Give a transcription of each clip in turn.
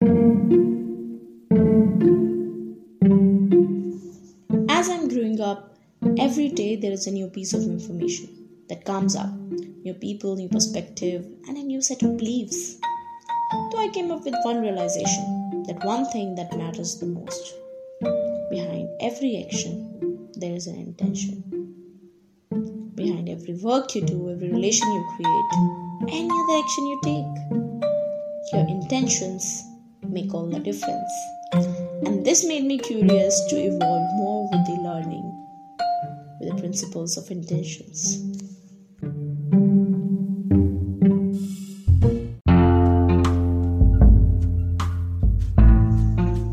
As I'm growing up, every day there is a new piece of information that comes up new people, new perspective, and a new set of beliefs. So I came up with one realization that one thing that matters the most behind every action, there is an intention. Behind every work you do, every relation you create, any other action you take, your intentions make all the difference. And this made me curious to evolve more with the learning, with the principles of intentions.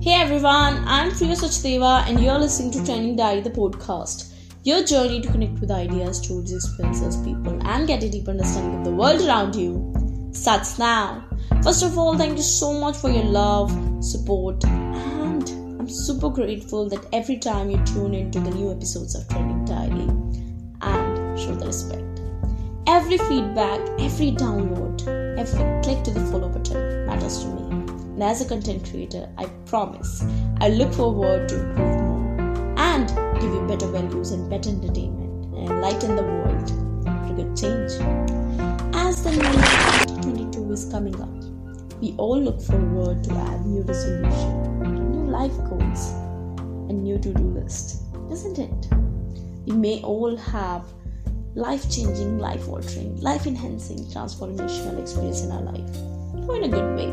Hey everyone, I'm Priya Sachdeva and you're listening to Training Diary, the podcast. Your journey to connect with ideas, tools, experiences, people, and get a deep understanding of the world around you starts now. First of all, thank you so much for your love, support, and I'm super grateful that every time you tune into the new episodes of Training Diary and show the respect. Every feedback, every download, every click to the follow button matters to me. And as a content creator, I promise I look forward to improve more and give you better values and better entertainment and enlighten the world for good change. As the new 2022 is coming up, we all look forward to add new resolution, new life goals, and new to-do list, isn't it? We may all have life-changing, life-altering, life-enhancing, transformational experience in our life. No, in a good way.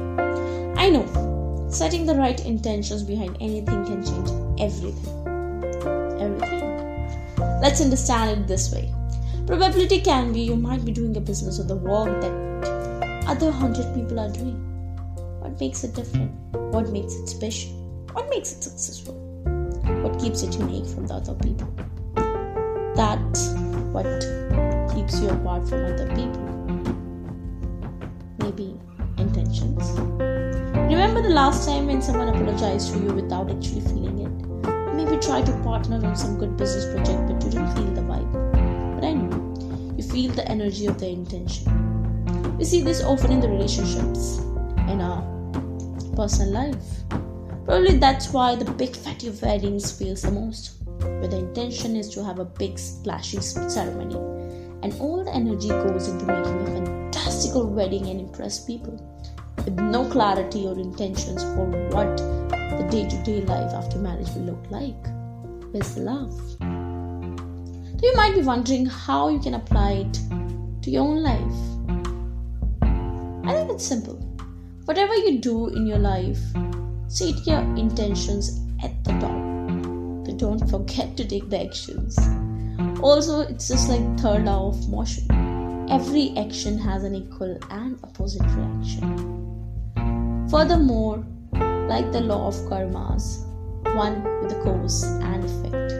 I know setting the right intentions behind anything can change everything. Everything. Let's understand it this way. Probability can be you might be doing a business or the work that other hundred people are doing what makes it different? What makes it special? What makes it successful? What keeps it unique from the other people? That's what keeps you apart from other people. Maybe intentions. Remember the last time when someone apologized to you without actually feeling it? Maybe try to partner on some good business project but you didn't feel the vibe. But I know you feel the energy of the intention. We see this often in the relationships, in our personal life. Probably that's why the big fatty weddings fails the most, where the intention is to have a big splashy ceremony, and all the energy goes into making a fantastical wedding and impress people, with no clarity or intentions for what the day-to-day life after marriage will look like. Where's the love? So you might be wondering how you can apply it to your own life. It's simple Whatever you do in your life, set your intentions at the top. But don't forget to take the actions. Also, it's just like third law of motion. Every action has an equal and opposite reaction. Furthermore, like the law of karmas, one with a cause and effect.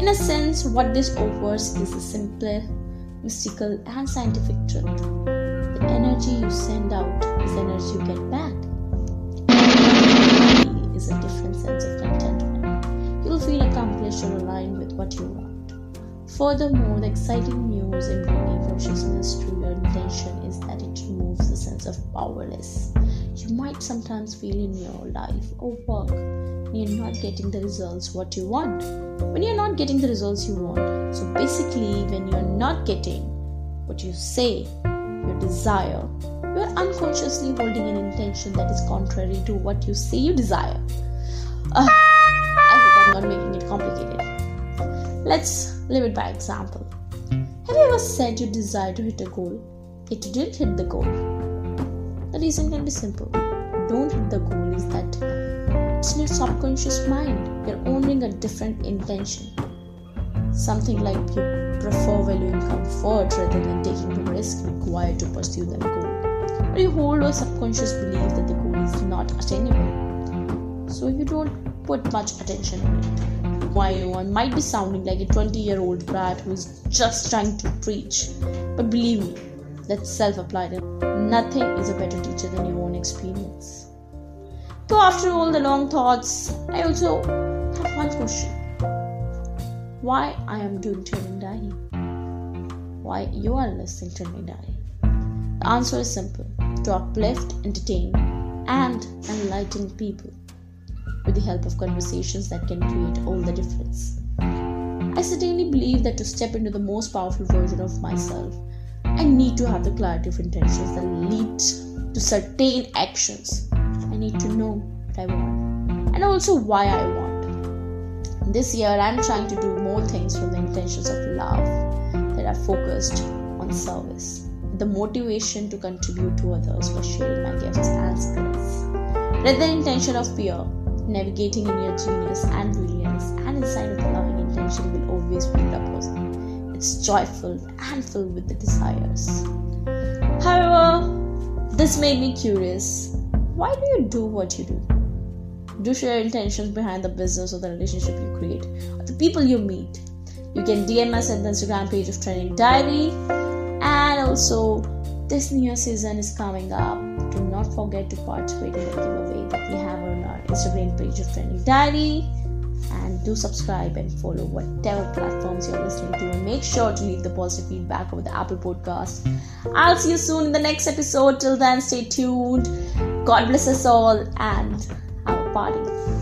In a sense, what this offers is a simpler, mystical, and scientific truth energy you send out is energy you get back. Is a different sense of contentment. You'll feel accomplished or aligned with what you want. Furthermore, the exciting news in bringing consciousness to your intention is that it removes the sense of powerless. You might sometimes feel in your life oh, or work you're not getting the results what you want. When you're not getting the results you want. So basically, when you're not getting what you say your desire, you are unconsciously holding an intention that is contrary to what you say you desire. Uh, I hope I'm not making it complicated. Let's live it by example. Have you ever said you desire to hit a goal, you didn't hit the goal? The reason can be simple. Don't hit the goal is that it's in your subconscious mind. You're owning a different intention. Something like you prefer value valuing comfort rather than taking the risk required to pursue that goal. Or you hold a subconscious belief that the goal is not attainable. so you don't put much attention on it. Why you I might be sounding like a 20 year old brat who's just trying to preach, but believe me, that's self applied. Nothing is a better teacher than your own experience. So, after all the long thoughts, I also have one question why I am doing Training Diary? Why you are listening to Training Diary? The answer is simple to uplift, entertain, and enlighten people with the help of conversations that can create all the difference. I certainly believe that to step into the most powerful version of myself, I need to have the clarity of intentions that lead to certain actions. I need to know what I want and also why I want. This year, I'm trying to do more things from the intentions of love that are focused on service the motivation to contribute to others by sharing my gifts and skills. Rather than intention of fear, navigating in your genius and brilliance and inside of the loving intention will always be person. It's joyful and filled with the desires. However, this made me curious. Why do you do what you do? Do share your intentions behind the business or the relationship you create or the people you meet. You can DM us at the Instagram page of Training Diary. And also this new season is coming up. Do not forget to participate in the giveaway that we have on our instagram page of training diary. And do subscribe and follow whatever platforms you're listening to. And make sure to leave the positive feedback over the apple podcast. I'll see you soon in the next episode. Till then stay tuned. God bless us all and party